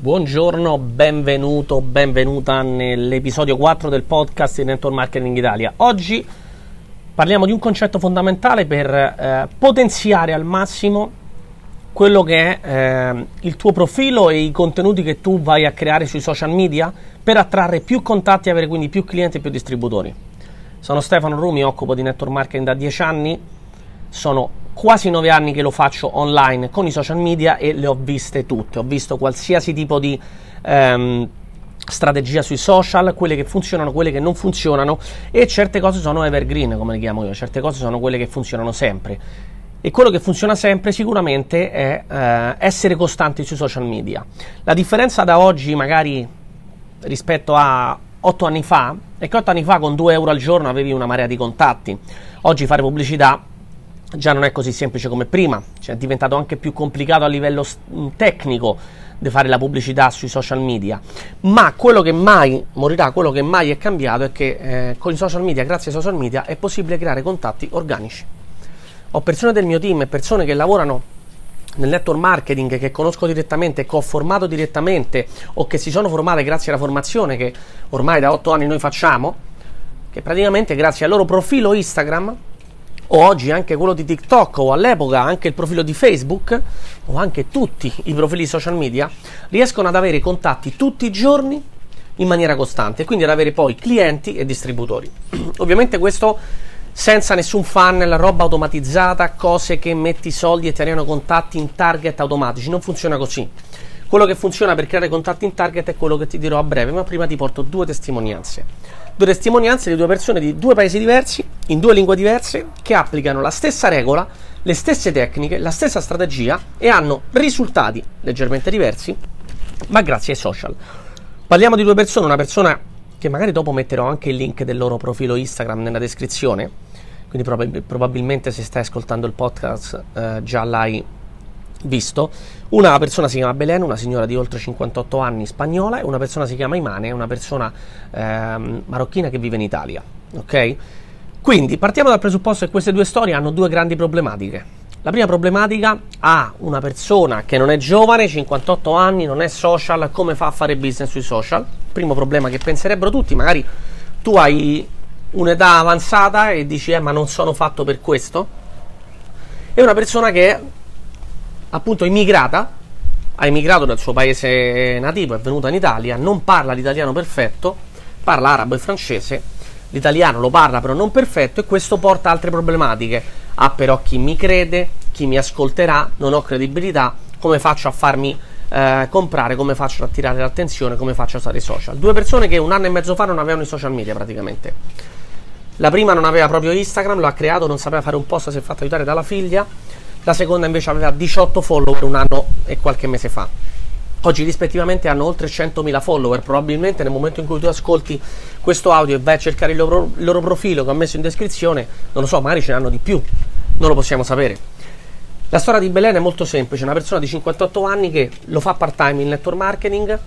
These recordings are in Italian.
Buongiorno, benvenuto, benvenuta nell'episodio 4 del podcast di Network Marketing Italia. Oggi parliamo di un concetto fondamentale per eh, potenziare al massimo quello che è eh, il tuo profilo e i contenuti che tu vai a creare sui social media per attrarre più contatti e avere quindi più clienti e più distributori. Sono Stefano Rumi, occupo di network marketing da 10 anni, sono quasi 9 anni che lo faccio online con i social media e le ho viste tutte, ho visto qualsiasi tipo di ehm, strategia sui social, quelle che funzionano, quelle che non funzionano e certe cose sono evergreen, come le chiamo io, certe cose sono quelle che funzionano sempre. E quello che funziona sempre sicuramente è eh, essere costanti sui social media. La differenza da oggi, magari rispetto a 8 anni fa, è che 8 anni fa con 2 euro al giorno avevi una marea di contatti. Oggi fare pubblicità già non è così semplice come prima, cioè è diventato anche più complicato a livello tecnico di fare la pubblicità sui social media. Ma quello che mai morirà, quello che mai è cambiato è che eh, con i social media, grazie ai social media, è possibile creare contatti organici ho persone del mio team, persone che lavorano nel network marketing che conosco direttamente, che ho formato direttamente o che si sono formate grazie alla formazione che ormai da 8 anni noi facciamo, che praticamente grazie al loro profilo Instagram o oggi anche quello di TikTok o all'epoca anche il profilo di Facebook o anche tutti i profili social media riescono ad avere contatti tutti i giorni in maniera costante e quindi ad avere poi clienti e distributori. Ovviamente questo senza nessun funnel, roba automatizzata, cose che metti soldi e ti arrivano contatti in target automatici. Non funziona così. Quello che funziona per creare contatti in target è quello che ti dirò a breve, ma prima ti porto due testimonianze. Due testimonianze di due persone di due paesi diversi, in due lingue diverse, che applicano la stessa regola, le stesse tecniche, la stessa strategia e hanno risultati leggermente diversi, ma grazie ai social. Parliamo di due persone, una persona che magari dopo metterò anche il link del loro profilo Instagram nella descrizione, quindi probab- probabilmente se stai ascoltando il podcast eh, già l'hai visto. Una persona si chiama Belen, una signora di oltre 58 anni spagnola, e una persona si chiama Imane, una persona ehm, marocchina che vive in Italia. Ok? Quindi partiamo dal presupposto che queste due storie hanno due grandi problematiche. La prima problematica ha una persona che non è giovane, 58 anni, non è social, come fa a fare business sui social? Primo problema che penserebbero tutti, magari tu hai un'età avanzata e dici eh ma non sono fatto per questo è una persona che appunto immigrata ha emigrato dal suo paese nativo è venuta in Italia non parla l'italiano perfetto parla arabo e francese l'italiano lo parla però non perfetto e questo porta a altre problematiche ha però chi mi crede chi mi ascolterà non ho credibilità come faccio a farmi eh, comprare, come faccio ad attirare l'attenzione, come faccio a usare i social. Due persone che un anno e mezzo fa non avevano i social media praticamente. La prima non aveva proprio Instagram, lo ha creato, non sapeva fare un post, si è fatto aiutare dalla figlia. La seconda invece aveva 18 follower un anno e qualche mese fa. Oggi rispettivamente hanno oltre 100.000 follower, probabilmente nel momento in cui tu ascolti questo audio e vai a cercare il loro, il loro profilo che ho messo in descrizione, non lo so, magari ce ne hanno di più, non lo possiamo sapere. La storia di Belen è molto semplice, una persona di 58 anni che lo fa part time in network marketing,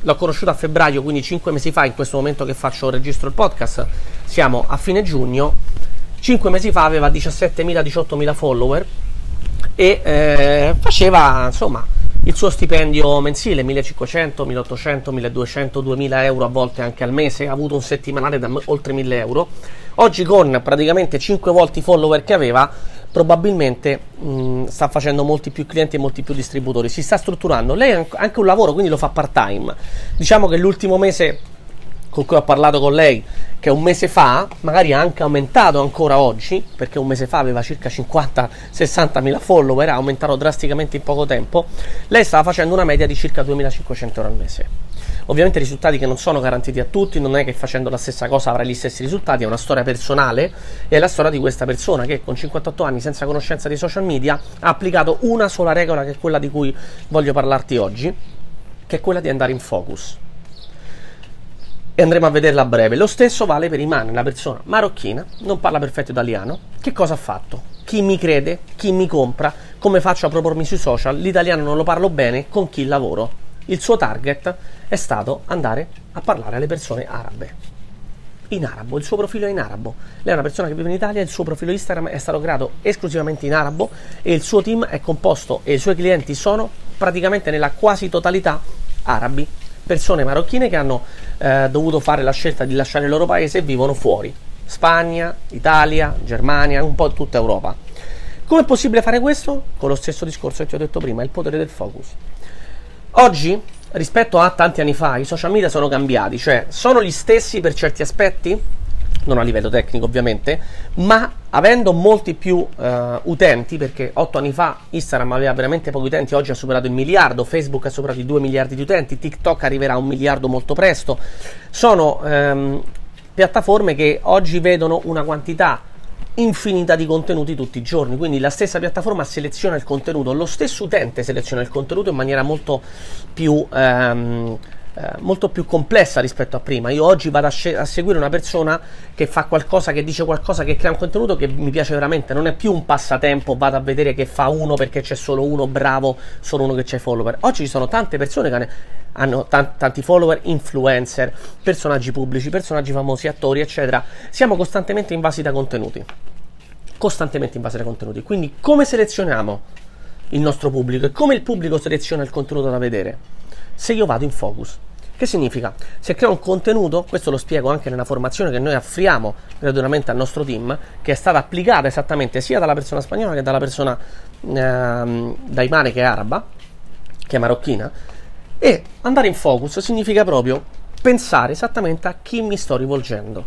l'ho conosciuta a febbraio, quindi 5 mesi fa, in questo momento che faccio registro il podcast, siamo a fine giugno. 5 mesi fa aveva 17.000-18.000 follower e eh, faceva insomma il suo stipendio mensile 1500, 1800, 1200, 2000 euro a volte anche al mese, ha avuto un settimanale da oltre 1000 euro. Oggi con praticamente 5 volte i follower che aveva, probabilmente mh, sta facendo molti più clienti e molti più distributori, si sta strutturando. Lei ha anche un lavoro, quindi lo fa part time. Diciamo che l'ultimo mese con cui ho parlato con lei, che un mese fa, magari ha anche aumentato ancora oggi, perché un mese fa aveva circa 50-60 mila follower, ha aumentato drasticamente in poco tempo, lei stava facendo una media di circa 2500 euro al mese. Ovviamente risultati che non sono garantiti a tutti, non è che facendo la stessa cosa avrai gli stessi risultati, è una storia personale e è la storia di questa persona che con 58 anni senza conoscenza dei social media ha applicato una sola regola che è quella di cui voglio parlarti oggi, che è quella di andare in focus e andremo a vederla a breve. Lo stesso vale per Iman, una persona marocchina, non parla perfetto italiano. Che cosa ha fatto? Chi mi crede, chi mi compra, come faccio a propormi sui social? L'italiano non lo parlo bene, con chi lavoro? Il suo target è stato andare a parlare alle persone arabe. In arabo, il suo profilo è in arabo. Lei è una persona che vive in Italia, il suo profilo Instagram è stato creato esclusivamente in arabo e il suo team è composto e i suoi clienti sono praticamente nella quasi totalità arabi, persone marocchine che hanno eh, dovuto fare la scelta di lasciare il loro paese e vivono fuori. Spagna, Italia, Germania, un po' tutta Europa. Come è possibile fare questo? Con lo stesso discorso che ti ho detto prima, il potere del focus. Oggi, rispetto a tanti anni fa, i social media sono cambiati, cioè sono gli stessi per certi aspetti, non a livello tecnico ovviamente, ma avendo molti più uh, utenti, perché 8 anni fa Instagram aveva veramente pochi utenti, oggi ha superato il miliardo, Facebook ha superato i 2 miliardi di utenti, TikTok arriverà a un miliardo molto presto, sono um, piattaforme che oggi vedono una quantità infinità di contenuti tutti i giorni, quindi la stessa piattaforma seleziona il contenuto, lo stesso utente seleziona il contenuto in maniera molto più... Um, eh, molto più complessa rispetto a prima. Io oggi vado a, sce- a, seguire una persona che fa qualcosa, che dice qualcosa, che crea un contenuto che mi piace veramente. Non è più un passatempo, vado a vedere che fa uno perché c'è solo uno bravo, solo uno che c'è follower. Oggi ci sono tante persone che hanno t- tanti follower, influencer, personaggi pubblici, personaggi famosi, attori, eccetera. Siamo costantemente invasi da contenuti. Costantemente invasi da contenuti. Quindi come selezioniamo il nostro pubblico e come il pubblico seleziona il contenuto da vedere? Se io vado in focus. Che significa? Se creo un contenuto, questo lo spiego anche nella formazione che noi offriamo gratuitamente al nostro team, che è stata applicata esattamente sia dalla persona spagnola che dalla persona ehm, daimane che è araba, che è marocchina, e andare in focus significa proprio pensare esattamente a chi mi sto rivolgendo,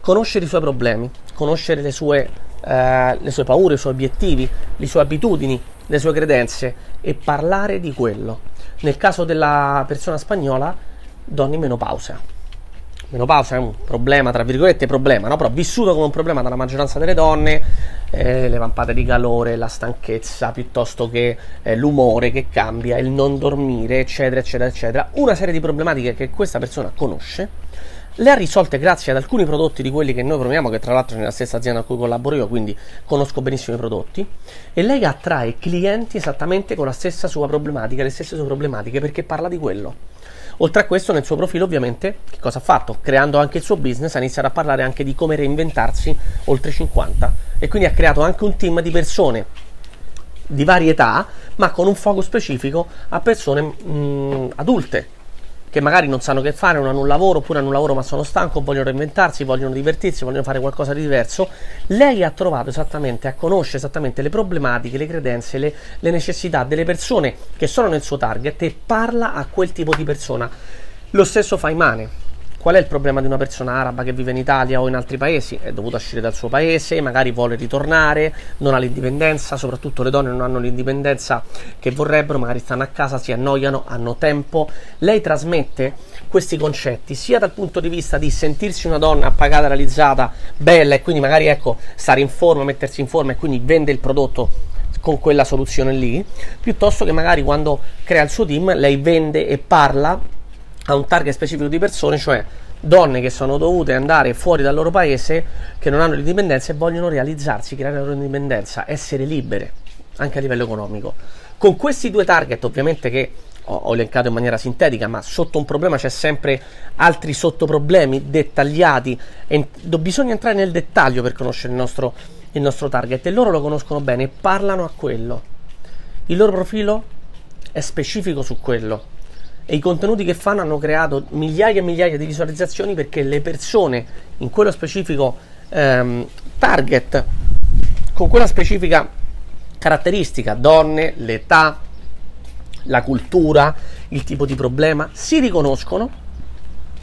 conoscere i suoi problemi, conoscere le sue, eh, le sue paure, i suoi obiettivi, le sue abitudini, le sue credenze e parlare di quello nel caso della persona spagnola, donne in menopausa. Menopausa è un problema, tra virgolette, problema, no? però vissuto come un problema dalla maggioranza delle donne, eh, le vampate di calore, la stanchezza, piuttosto che eh, l'umore che cambia, il non dormire, eccetera, eccetera, eccetera. Una serie di problematiche che questa persona conosce le ha risolte grazie ad alcuni prodotti di quelli che noi proviamo, che tra l'altro è nella stessa azienda a cui collaboro io, quindi conosco benissimo i prodotti, e lei attrae clienti esattamente con la stessa sua problematica, le stesse sue problematiche, perché parla di quello. Oltre a questo, nel suo profilo, ovviamente, che cosa ha fatto? Creando anche il suo business, ha iniziato a parlare anche di come reinventarsi oltre 50 e quindi ha creato anche un team di persone di varietà, ma con un focus specifico a persone mh, adulte, che magari non sanno che fare, non hanno un lavoro, oppure hanno un lavoro ma sono stanco, vogliono reinventarsi, vogliono divertirsi, vogliono fare qualcosa di diverso, lei ha trovato esattamente, a conoscere esattamente le problematiche, le credenze, le, le necessità delle persone che sono nel suo target e parla a quel tipo di persona. Lo stesso fa Imane Qual è il problema di una persona araba che vive in Italia o in altri paesi? È dovuta uscire dal suo paese, magari vuole ritornare, non ha l'indipendenza, soprattutto le donne non hanno l'indipendenza che vorrebbero, magari stanno a casa, si annoiano, hanno tempo. Lei trasmette questi concetti sia dal punto di vista di sentirsi una donna appagata, realizzata, bella e quindi magari ecco stare in forma, mettersi in forma e quindi vende il prodotto con quella soluzione lì, piuttosto che magari quando crea il suo team lei vende e parla a un target specifico di persone, cioè donne che sono dovute andare fuori dal loro paese, che non hanno l'indipendenza e vogliono realizzarsi, creare la loro indipendenza, essere libere, anche a livello economico. Con questi due target, ovviamente che ho, elencato in maniera sintetica, ma sotto un problema c'è sempre altri sottoproblemi dettagliati e bisogna entrare nel dettaglio per conoscere il nostro, il nostro target e loro lo conoscono bene e parlano a quello. Il loro profilo è specifico su quello e i contenuti che fanno hanno creato migliaia e migliaia di visualizzazioni perché le persone in quello specifico ehm, target, con quella specifica caratteristica, donne, l'età, la cultura, il tipo di problema, si riconoscono.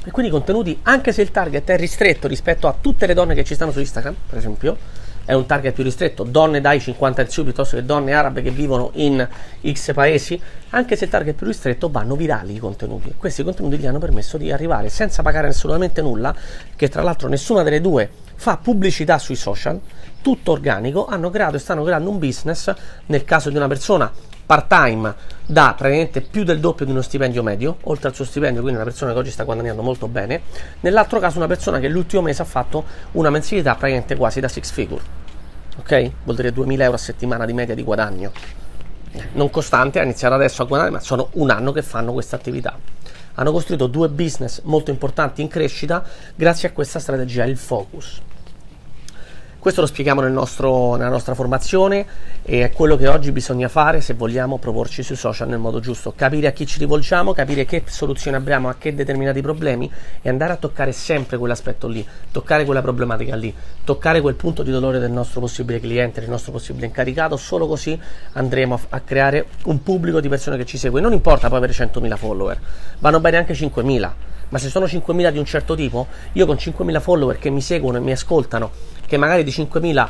E quindi i contenuti, anche se il target è ristretto rispetto a tutte le donne che ci stanno su Instagram, per esempio, è un target più ristretto, donne dai 50 in su piuttosto che donne arabe che vivono in X paesi, anche se il target più ristretto vanno virali i contenuti. Questi contenuti gli hanno permesso di arrivare senza pagare assolutamente nulla, che tra l'altro nessuna delle due fa pubblicità sui social, tutto organico, hanno creato e stanno creando un business nel caso di una persona part time da praticamente più del doppio di uno stipendio medio, oltre al suo stipendio, quindi una persona che oggi sta guadagnando molto bene. Nell'altro caso una persona che l'ultimo mese ha fatto una mensilità praticamente quasi da six figure. Ok? Vuol dire 2000 euro a settimana di media di guadagno. Non costante, ha iniziato adesso a guadagnare, ma sono un anno che fanno questa attività. Hanno costruito due business molto importanti in crescita grazie a questa strategia, il focus. Questo lo spieghiamo nel nostro, nella nostra formazione e è quello che oggi bisogna fare se vogliamo proporci sui social nel modo giusto. Capire a chi ci rivolgiamo, capire che soluzione abbiamo a che determinati problemi e andare a toccare sempre quell'aspetto lì, toccare quella problematica lì, toccare quel punto di dolore del nostro possibile cliente, del nostro possibile incaricato. Solo così andremo a, a creare un pubblico di persone che ci segue. Non importa poi avere 100.000 follower, vanno bene anche 5.000 ma se sono 5.000 di un certo tipo, io con 5.000 follower che mi seguono e mi ascoltano, che magari di 5.000,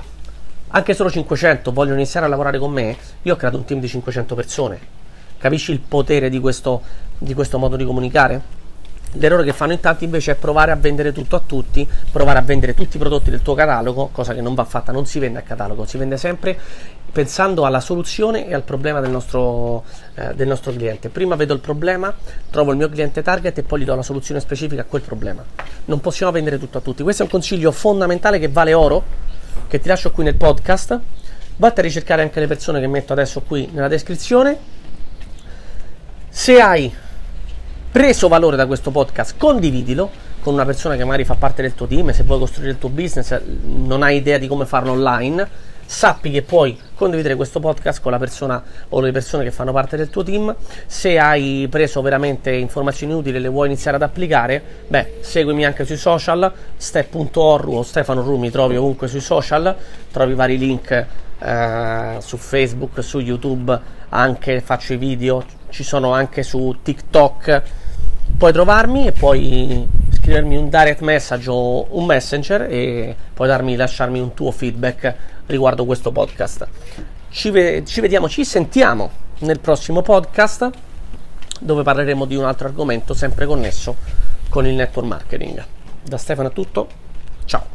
anche solo 500 vogliono iniziare a lavorare con me, io ho creato un team di 500 persone. Capisci il potere di questo, di questo modo di comunicare? L'errore che fanno in tanti invece è provare a vendere tutto a tutti, provare a vendere tutti i prodotti del tuo catalogo, cosa che non va fatta, non si vende a catalogo, si vende sempre pensando alla soluzione e al problema del nostro, eh, del nostro cliente. Prima vedo il problema, trovo il mio cliente target e poi gli do la soluzione specifica a quel problema. Non possiamo vendere tutto a tutti. Questo è un consiglio fondamentale che vale oro, che ti lascio qui nel podcast. Vatti a ricercare anche le persone che metto adesso qui nella descrizione. Se hai preso valore da questo podcast, condividilo con una persona che magari fa parte del tuo team, se vuoi costruire il tuo business, non hai idea di come farlo online, sappi che puoi condividere questo podcast con la persona o le persone che fanno parte del tuo team. Se hai preso veramente informazioni utili e le vuoi iniziare ad applicare, beh, seguimi anche sui social, step.orru o Stefano Ru mi trovi ovunque sui social, trovi vari link eh, su Facebook, su YouTube, anche faccio i video, ci sono anche su TikTok puoi trovarmi e puoi scrivermi un direct message o un messenger e puoi darmi, lasciarmi un tuo feedback riguardo questo podcast. Ci, ve- ci vediamo, ci sentiamo nel prossimo podcast dove parleremo di un altro argomento sempre connesso con il network marketing. Da Stefano è tutto, ciao!